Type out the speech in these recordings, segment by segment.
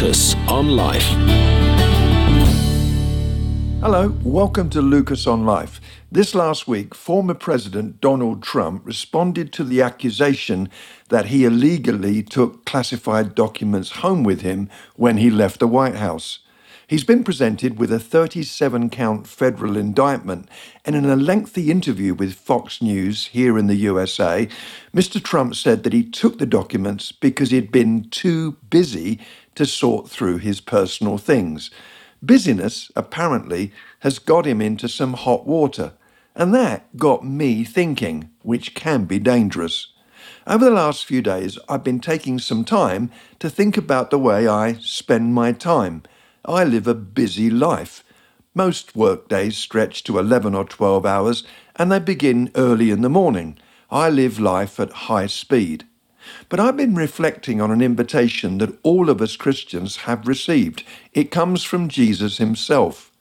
Lucas on Life. Hello, welcome to Lucas on Life. This last week, former President Donald Trump responded to the accusation that he illegally took classified documents home with him when he left the White House. He's been presented with a 37 count federal indictment, and in a lengthy interview with Fox News here in the USA, Mr. Trump said that he took the documents because he'd been too busy to sort through his personal things. Busyness, apparently, has got him into some hot water, and that got me thinking, which can be dangerous. Over the last few days, I've been taking some time to think about the way I spend my time I live a busy life. Most workdays stretch to 11 or 12 hours and they begin early in the morning. I live life at high speed. But I've been reflecting on an invitation that all of us Christians have received. It comes from Jesus himself.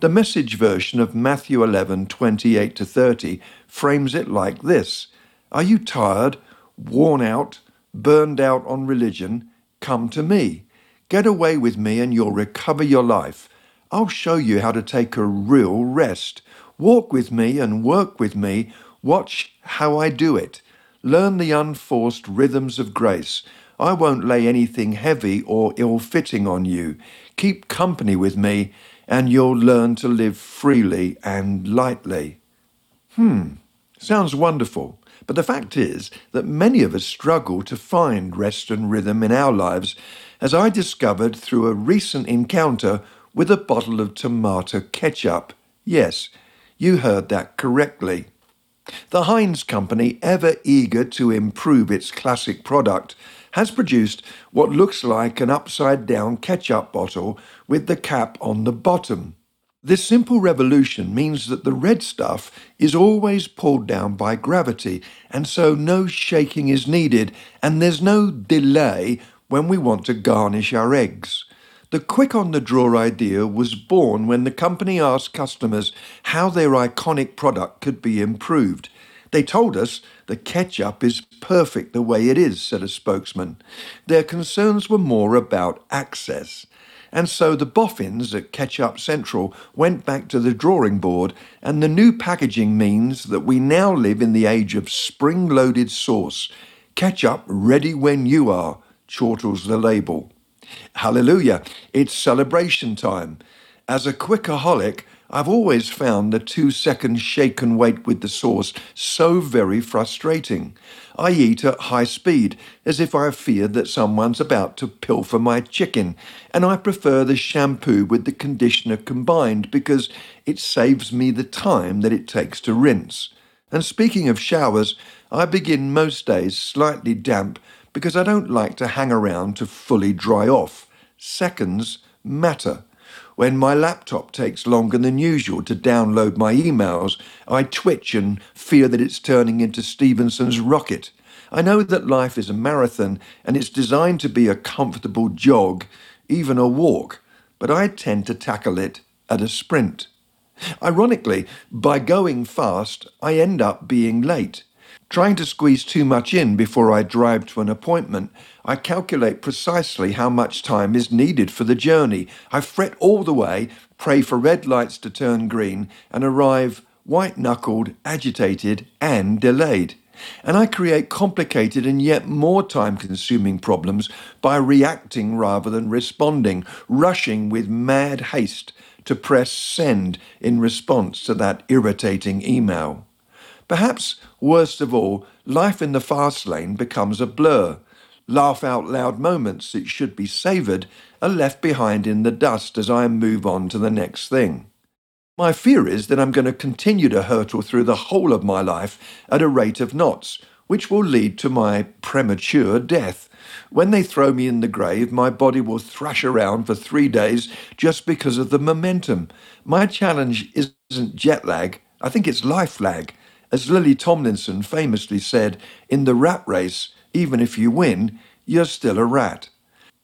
The message version of Matthew 11, 28 to 30 frames it like this Are you tired, worn out, burned out on religion? Come to me. Get away with me and you'll recover your life. I'll show you how to take a real rest. Walk with me and work with me. Watch how I do it. Learn the unforced rhythms of grace. I won't lay anything heavy or ill fitting on you. Keep company with me, and you'll learn to live freely and lightly. Hmm, sounds wonderful. But the fact is that many of us struggle to find rest and rhythm in our lives, as I discovered through a recent encounter with a bottle of tomato ketchup. Yes, you heard that correctly. The Heinz Company, ever eager to improve its classic product, has produced what looks like an upside down ketchup bottle with the cap on the bottom. This simple revolution means that the red stuff is always pulled down by gravity, and so no shaking is needed, and there's no delay when we want to garnish our eggs. The quick on the draw idea was born when the company asked customers how their iconic product could be improved. They told us the ketchup is perfect the way it is, said a spokesman. Their concerns were more about access. And so the boffins at Ketchup Central went back to the drawing board, and the new packaging means that we now live in the age of spring loaded sauce. Ketchup ready when you are, chortles the label. Hallelujah, it's celebration time. As a quickaholic, I've always found the two second shake and wait with the sauce so very frustrating. I eat at high speed, as if I fear that someone's about to pilfer my chicken, and I prefer the shampoo with the conditioner combined because it saves me the time that it takes to rinse. And speaking of showers, I begin most days slightly damp because I don't like to hang around to fully dry off. Seconds matter. When my laptop takes longer than usual to download my emails, I twitch and fear that it's turning into Stephenson's rocket. I know that life is a marathon and it's designed to be a comfortable jog, even a walk, but I tend to tackle it at a sprint. Ironically, by going fast, I end up being late. Trying to squeeze too much in before I drive to an appointment, I calculate precisely how much time is needed for the journey. I fret all the way, pray for red lights to turn green, and arrive white knuckled, agitated, and delayed. And I create complicated and yet more time consuming problems by reacting rather than responding, rushing with mad haste to press send in response to that irritating email. Perhaps worst of all, life in the fast lane becomes a blur. Laugh out loud moments that should be savoured are left behind in the dust as I move on to the next thing. My fear is that I'm going to continue to hurtle through the whole of my life at a rate of knots, which will lead to my premature death. When they throw me in the grave, my body will thrash around for three days just because of the momentum. My challenge isn't jet lag, I think it's life lag. As Lily Tomlinson famously said, in the rat race, even if you win, you're still a rat.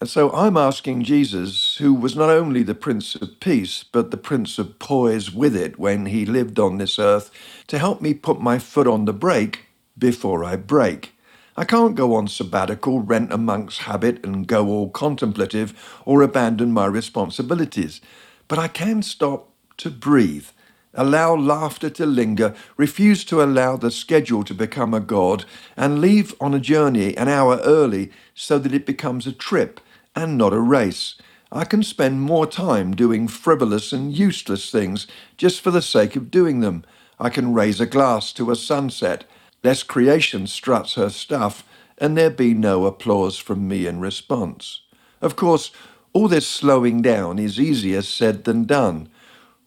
And so I'm asking Jesus, who was not only the Prince of Peace, but the Prince of Poise with it when he lived on this earth, to help me put my foot on the brake before I break. I can't go on sabbatical, rent a monk's habit, and go all contemplative or abandon my responsibilities. But I can stop to breathe, allow laughter to linger, refuse to allow the schedule to become a god, and leave on a journey an hour early so that it becomes a trip and not a race. I can spend more time doing frivolous and useless things just for the sake of doing them. I can raise a glass to a sunset, lest creation struts her stuff, and there be no applause from me in response. Of course, all this slowing down is easier said than done.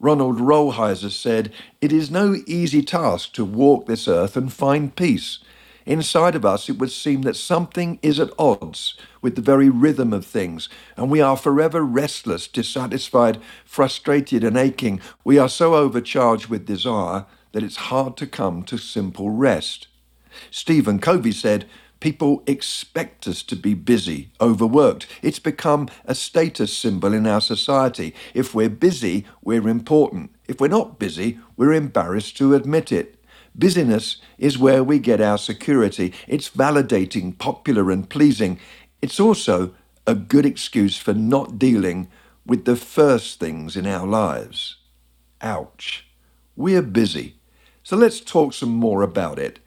Ronald Rolheiser said, It is no easy task to walk this earth and find peace. Inside of us, it would seem that something is at odds with the very rhythm of things, and we are forever restless, dissatisfied, frustrated, and aching. We are so overcharged with desire that it's hard to come to simple rest. Stephen Covey said, People expect us to be busy, overworked. It's become a status symbol in our society. If we're busy, we're important. If we're not busy, we're embarrassed to admit it. Busyness is where we get our security. It's validating, popular, and pleasing. It's also a good excuse for not dealing with the first things in our lives. Ouch. We're busy. So let's talk some more about it.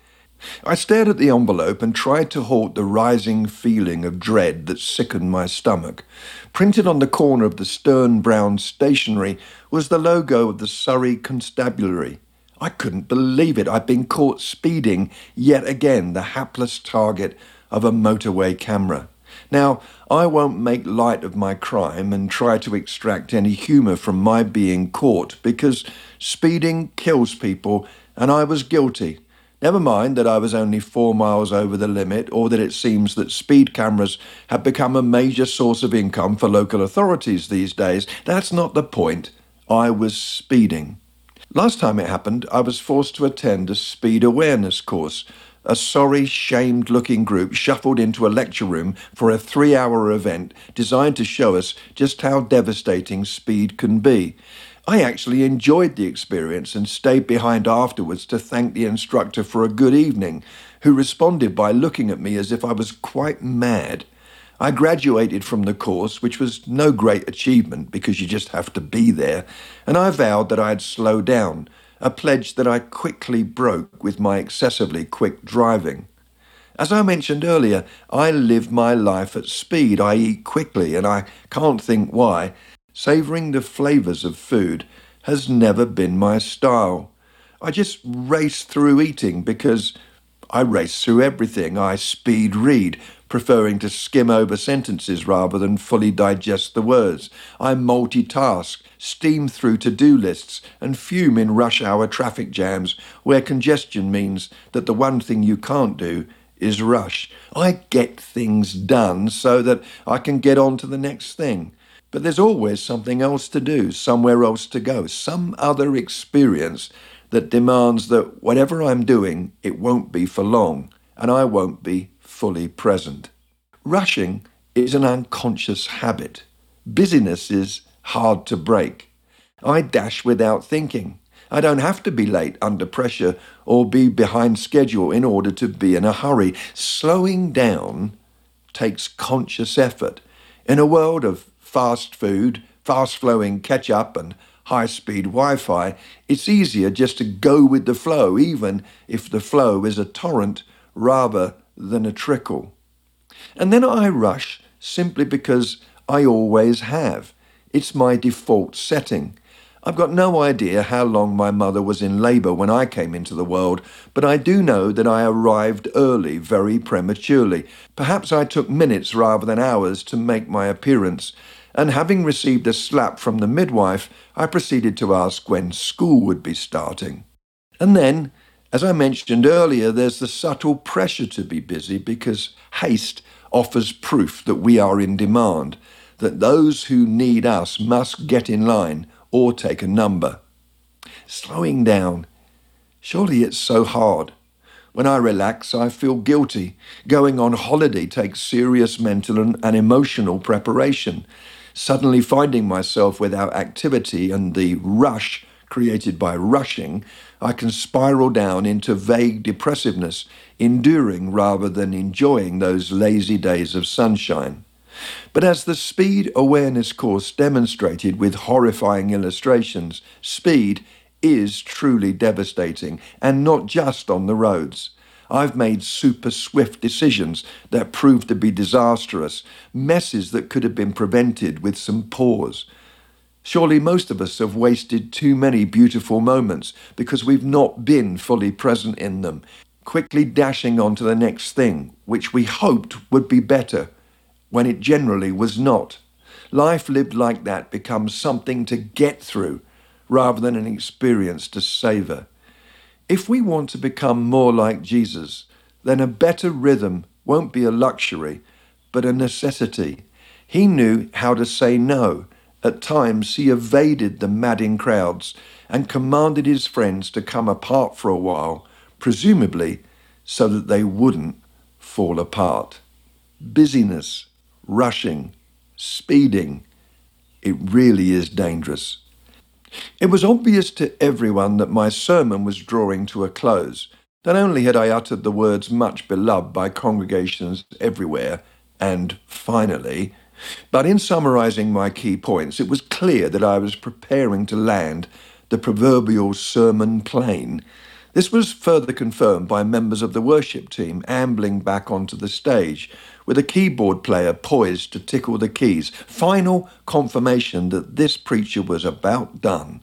I stared at the envelope and tried to halt the rising feeling of dread that sickened my stomach. Printed on the corner of the stern brown stationery was the logo of the Surrey Constabulary. I couldn't believe it. I'd been caught speeding yet again, the hapless target of a motorway camera. Now, I won't make light of my crime and try to extract any humour from my being caught because speeding kills people and I was guilty. Never mind that I was only four miles over the limit or that it seems that speed cameras have become a major source of income for local authorities these days. That's not the point. I was speeding. Last time it happened, I was forced to attend a speed awareness course. A sorry, shamed looking group shuffled into a lecture room for a three hour event designed to show us just how devastating speed can be. I actually enjoyed the experience and stayed behind afterwards to thank the instructor for a good evening, who responded by looking at me as if I was quite mad. I graduated from the course, which was no great achievement because you just have to be there, and I vowed that I'd slow down, a pledge that I quickly broke with my excessively quick driving. As I mentioned earlier, I live my life at speed. I eat quickly, and I can't think why. Savouring the flavours of food has never been my style. I just race through eating because I race through everything. I speed read, preferring to skim over sentences rather than fully digest the words. I multitask, steam through to do lists, and fume in rush hour traffic jams where congestion means that the one thing you can't do is rush. I get things done so that I can get on to the next thing. But there's always something else to do, somewhere else to go, some other experience that demands that whatever I'm doing, it won't be for long, and I won't be fully present. Rushing is an unconscious habit. Busyness is hard to break. I dash without thinking. I don't have to be late under pressure or be behind schedule in order to be in a hurry. Slowing down takes conscious effort. In a world of fast food, fast flowing ketchup, and high speed Wi Fi, it's easier just to go with the flow, even if the flow is a torrent rather than a trickle. And then I rush simply because I always have. It's my default setting. I've got no idea how long my mother was in labour when I came into the world, but I do know that I arrived early, very prematurely. Perhaps I took minutes rather than hours to make my appearance, and having received a slap from the midwife, I proceeded to ask when school would be starting. And then, as I mentioned earlier, there's the subtle pressure to be busy because haste offers proof that we are in demand, that those who need us must get in line or take a number. Slowing down. Surely it's so hard. When I relax, I feel guilty. Going on holiday takes serious mental and, emotional preparation. Suddenly finding myself without activity and the rush created by rushing, I can spiral down into vague depressiveness, enduring rather than enjoying those lazy days of sunshine. But as the speed awareness course demonstrated with horrifying illustrations, speed is truly devastating, and not just on the roads. I've made super swift decisions that proved to be disastrous, messes that could have been prevented with some pause. Surely most of us have wasted too many beautiful moments because we've not been fully present in them, quickly dashing on to the next thing, which we hoped would be better, when it generally was not. Life lived like that becomes something to get through rather than an experience to savour. If we want to become more like Jesus, then a better rhythm won't be a luxury, but a necessity. He knew how to say no. At times, he evaded the madding crowds and commanded his friends to come apart for a while, presumably so that they wouldn't fall apart. Busyness, rushing, speeding, it really is dangerous. It was obvious to everyone that my sermon was drawing to a close. Not only had I uttered the words much beloved by congregations everywhere, and finally, but in summarizing my key points, it was clear that I was preparing to land the proverbial sermon plane. This was further confirmed by members of the worship team ambling back onto the stage, with a keyboard player poised to tickle the keys. Final confirmation that this preacher was about done.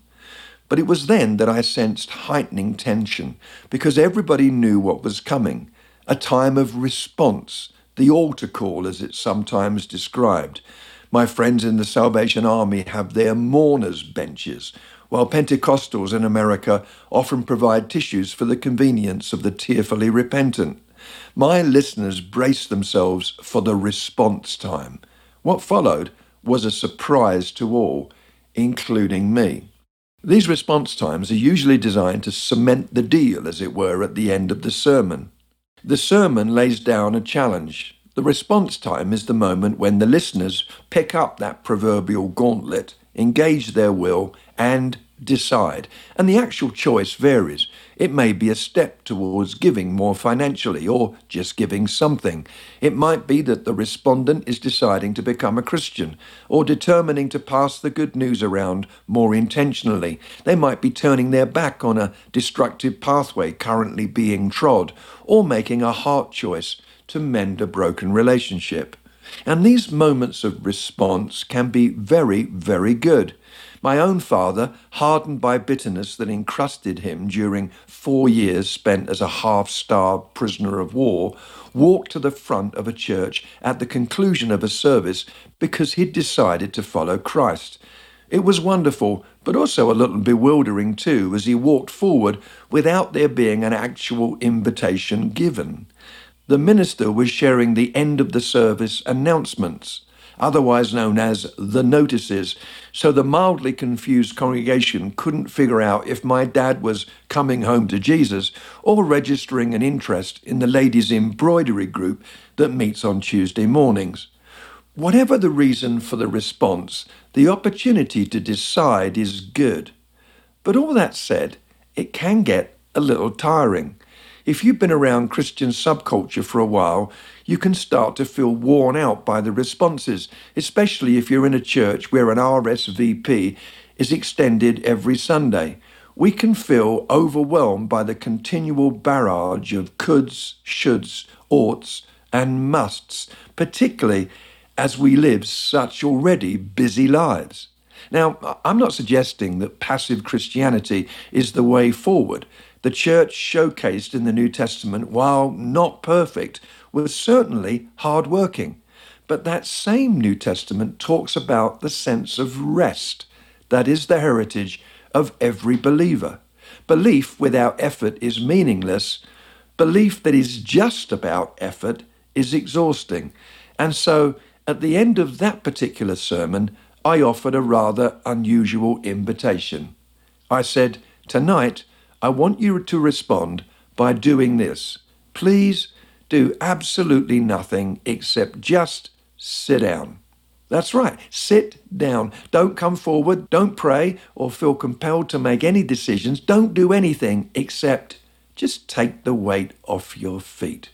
But it was then that I sensed heightening tension, because everybody knew what was coming a time of response, the altar call as it's sometimes described. My friends in the Salvation Army have their mourners' benches, while Pentecostals in America often provide tissues for the convenience of the tearfully repentant. My listeners braced themselves for the response time. What followed was a surprise to all, including me. These response times are usually designed to cement the deal, as it were, at the end of the sermon. The sermon lays down a challenge. The response time is the moment when the listeners pick up that proverbial gauntlet, engage their will, and decide. And the actual choice varies. It may be a step towards giving more financially or just giving something. It might be that the respondent is deciding to become a Christian or determining to pass the good news around more intentionally. They might be turning their back on a destructive pathway currently being trod or making a heart choice to mend a broken relationship. And these moments of response can be very, very good. My own father, hardened by bitterness that encrusted him during four years spent as a half starved prisoner of war, walked to the front of a church at the conclusion of a service because he'd decided to follow Christ. It was wonderful, but also a little bewildering too, as he walked forward without there being an actual invitation given. The minister was sharing the end of the service announcements otherwise known as the notices. So the mildly confused congregation couldn't figure out if my dad was coming home to Jesus or registering an interest in the ladies' embroidery group that meets on Tuesday mornings. Whatever the reason for the response, the opportunity to decide is good. But all that said, it can get a little tiring. If you've been around Christian subculture for a while, you can start to feel worn out by the responses, especially if you're in a church where an RSVP is extended every Sunday. We can feel overwhelmed by the continual barrage of coulds, shoulds, oughts, and musts, particularly as we live such already busy lives. Now, I'm not suggesting that passive Christianity is the way forward. The church showcased in the New Testament, while not perfect, was certainly hard working. But that same New Testament talks about the sense of rest that is the heritage of every believer. Belief without effort is meaningless. Belief that is just about effort is exhausting. And so, at the end of that particular sermon, I offered a rather unusual invitation. I said, Tonight, I want you to respond by doing this. Please do absolutely nothing except just sit down. That's right. Sit down. Don't come forward. Don't pray or feel compelled to make any decisions. Don't do anything except just take the weight off your feet.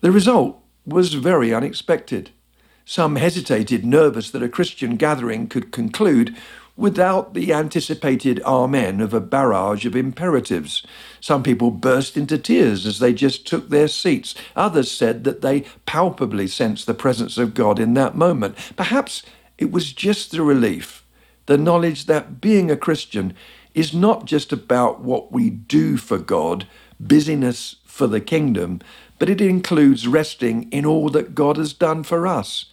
The result was very unexpected. Some hesitated, nervous that a Christian gathering could conclude without the anticipated amen of a barrage of imperatives. Some people burst into tears as they just took their seats. Others said that they palpably sensed the presence of God in that moment. Perhaps it was just the relief, the knowledge that being a Christian is not just about what we do for God, busyness for the kingdom, but it includes resting in all that God has done for us.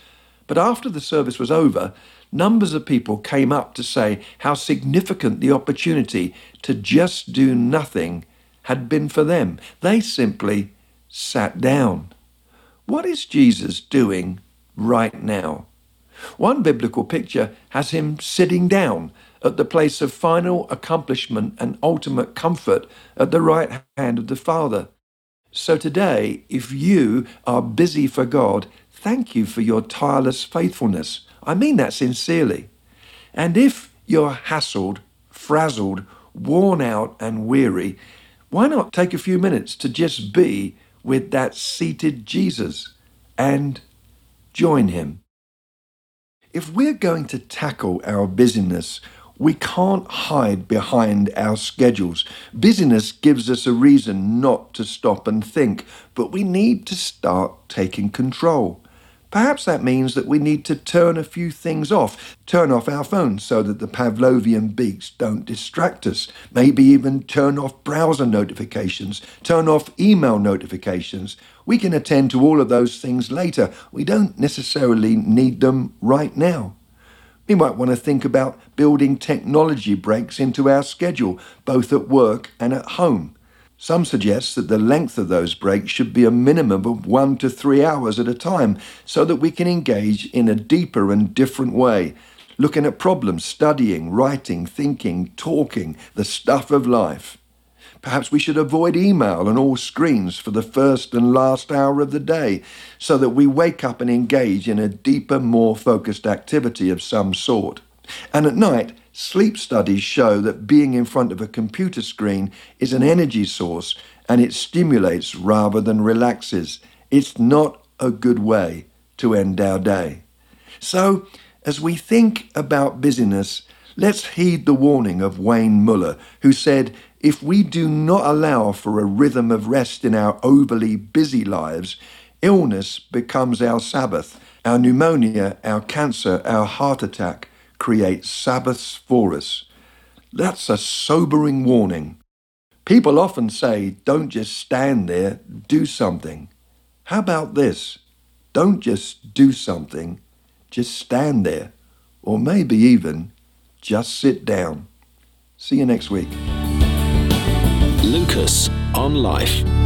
But after the service was over, numbers of people came up to say how significant the opportunity to just do nothing had been for them. They simply sat down. What is Jesus doing right now? One biblical picture has him sitting down at the place of final accomplishment and ultimate comfort at the right hand of the Father. So today, if you are busy for God, thank you for your tireless faithfulness. I mean that sincerely. And if you're hassled, frazzled, worn out, and weary, why not take a few minutes to just be with that seated Jesus and join him? If we're going to tackle our busyness, we can't hide behind our schedules. Busyness gives us a reason not to stop and think, but we need to start taking control. Perhaps that means that we need to turn a few things off, turn off our phones so that the Pavlovian beaks don't distract us, maybe even turn off browser notifications, turn off email notifications. We can attend to all of those things later. We don't necessarily need them right now. We might want to think about building technology breaks into our schedule, both at work and at home. Some suggest that the length of those breaks should be a minimum of one to three hours at a time so that we can engage in a deeper and different way, looking at problems, studying, writing, thinking, talking, the stuff of life. Perhaps we should avoid email and all screens for the first and last hour of the day so that we wake up and engage in a deeper, more focused activity of some sort. And at night, Sleep studies show that being in front of a computer screen is an energy source and it stimulates rather than relaxes. It's not a good way to end our day. So, as we think about busyness, let's heed the warning of Wayne Muller, who said, If we do not allow for a rhythm of rest in our overly busy lives, illness becomes our Sabbath, our pneumonia, our cancer, our heart attack create Sabbaths for us. That's a sobering warning. People often say, don't just stand there, do something. How about this? Don't just do something, just stand there, or maybe even just sit down. See you next week. Lucas on Life.